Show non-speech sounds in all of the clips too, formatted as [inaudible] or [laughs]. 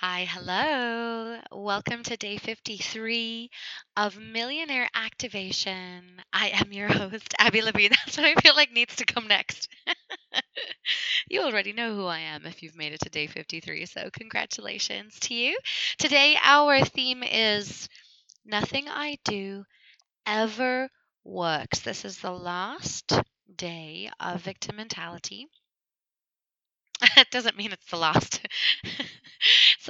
Hi, hello. Welcome to day 53 of Millionaire Activation. I am your [laughs] host, Abby Levine. That's what I feel like needs to come next. [laughs] you already know who I am if you've made it to day 53, so congratulations to you. Today, our theme is Nothing I Do Ever Works. This is the last day of victim mentality. [laughs] it doesn't mean it's the last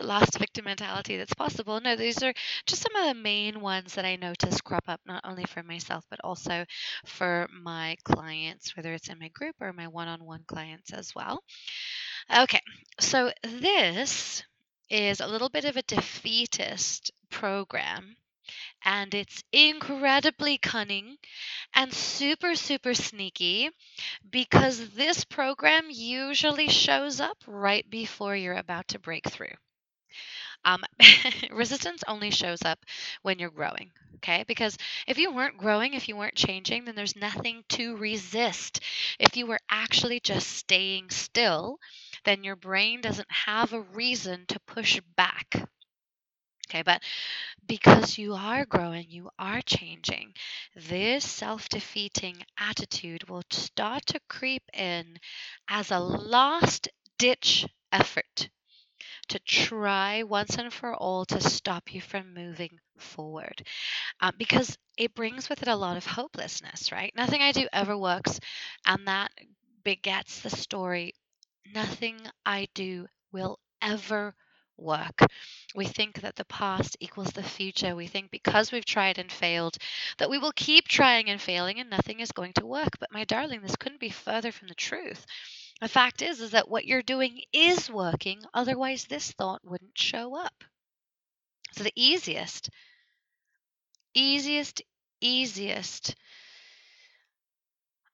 last victim mentality that's possible no these are just some of the main ones that i notice crop up not only for myself but also for my clients whether it's in my group or my one-on-one clients as well okay so this is a little bit of a defeatist program and it's incredibly cunning and super, super sneaky because this program usually shows up right before you're about to break through. Um, [laughs] resistance only shows up when you're growing, okay? Because if you weren't growing, if you weren't changing, then there's nothing to resist. If you were actually just staying still, then your brain doesn't have a reason to push back. Okay, but because you are growing, you are changing, this self defeating attitude will start to creep in as a last ditch effort to try once and for all to stop you from moving forward uh, because it brings with it a lot of hopelessness, right? Nothing I do ever works, and that begets the story nothing I do will ever work. We think that the past equals the future. We think because we've tried and failed that we will keep trying and failing and nothing is going to work. But my darling, this couldn't be further from the truth. The fact is is that what you're doing is working, otherwise this thought wouldn't show up. So the easiest easiest easiest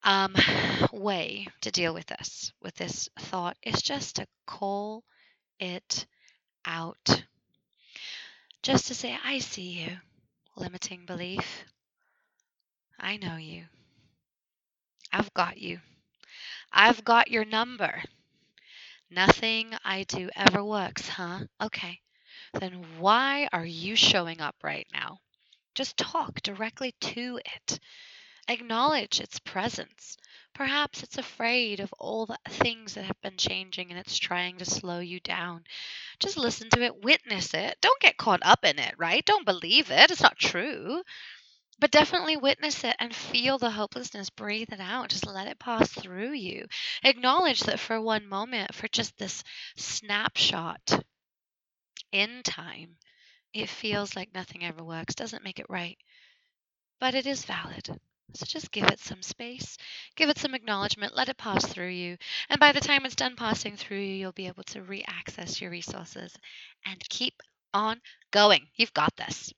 um, way to deal with this with this thought is just to call it out. Just to say, I see you, limiting belief. I know you. I've got you. I've got your number. Nothing I do ever works, huh? Okay. Then why are you showing up right now? Just talk directly to it. Acknowledge its presence. Perhaps it's afraid of all the things that have been changing and it's trying to slow you down. Just listen to it, witness it. Don't get caught up in it, right? Don't believe it. It's not true. But definitely witness it and feel the hopelessness. Breathe it out. Just let it pass through you. Acknowledge that for one moment, for just this snapshot in time, it feels like nothing ever works. Doesn't make it right. But it is valid. So just give it some space, give it some acknowledgement, let it pass through you. And by the time it's done passing through you, you'll be able to re access your resources and keep on going. You've got this.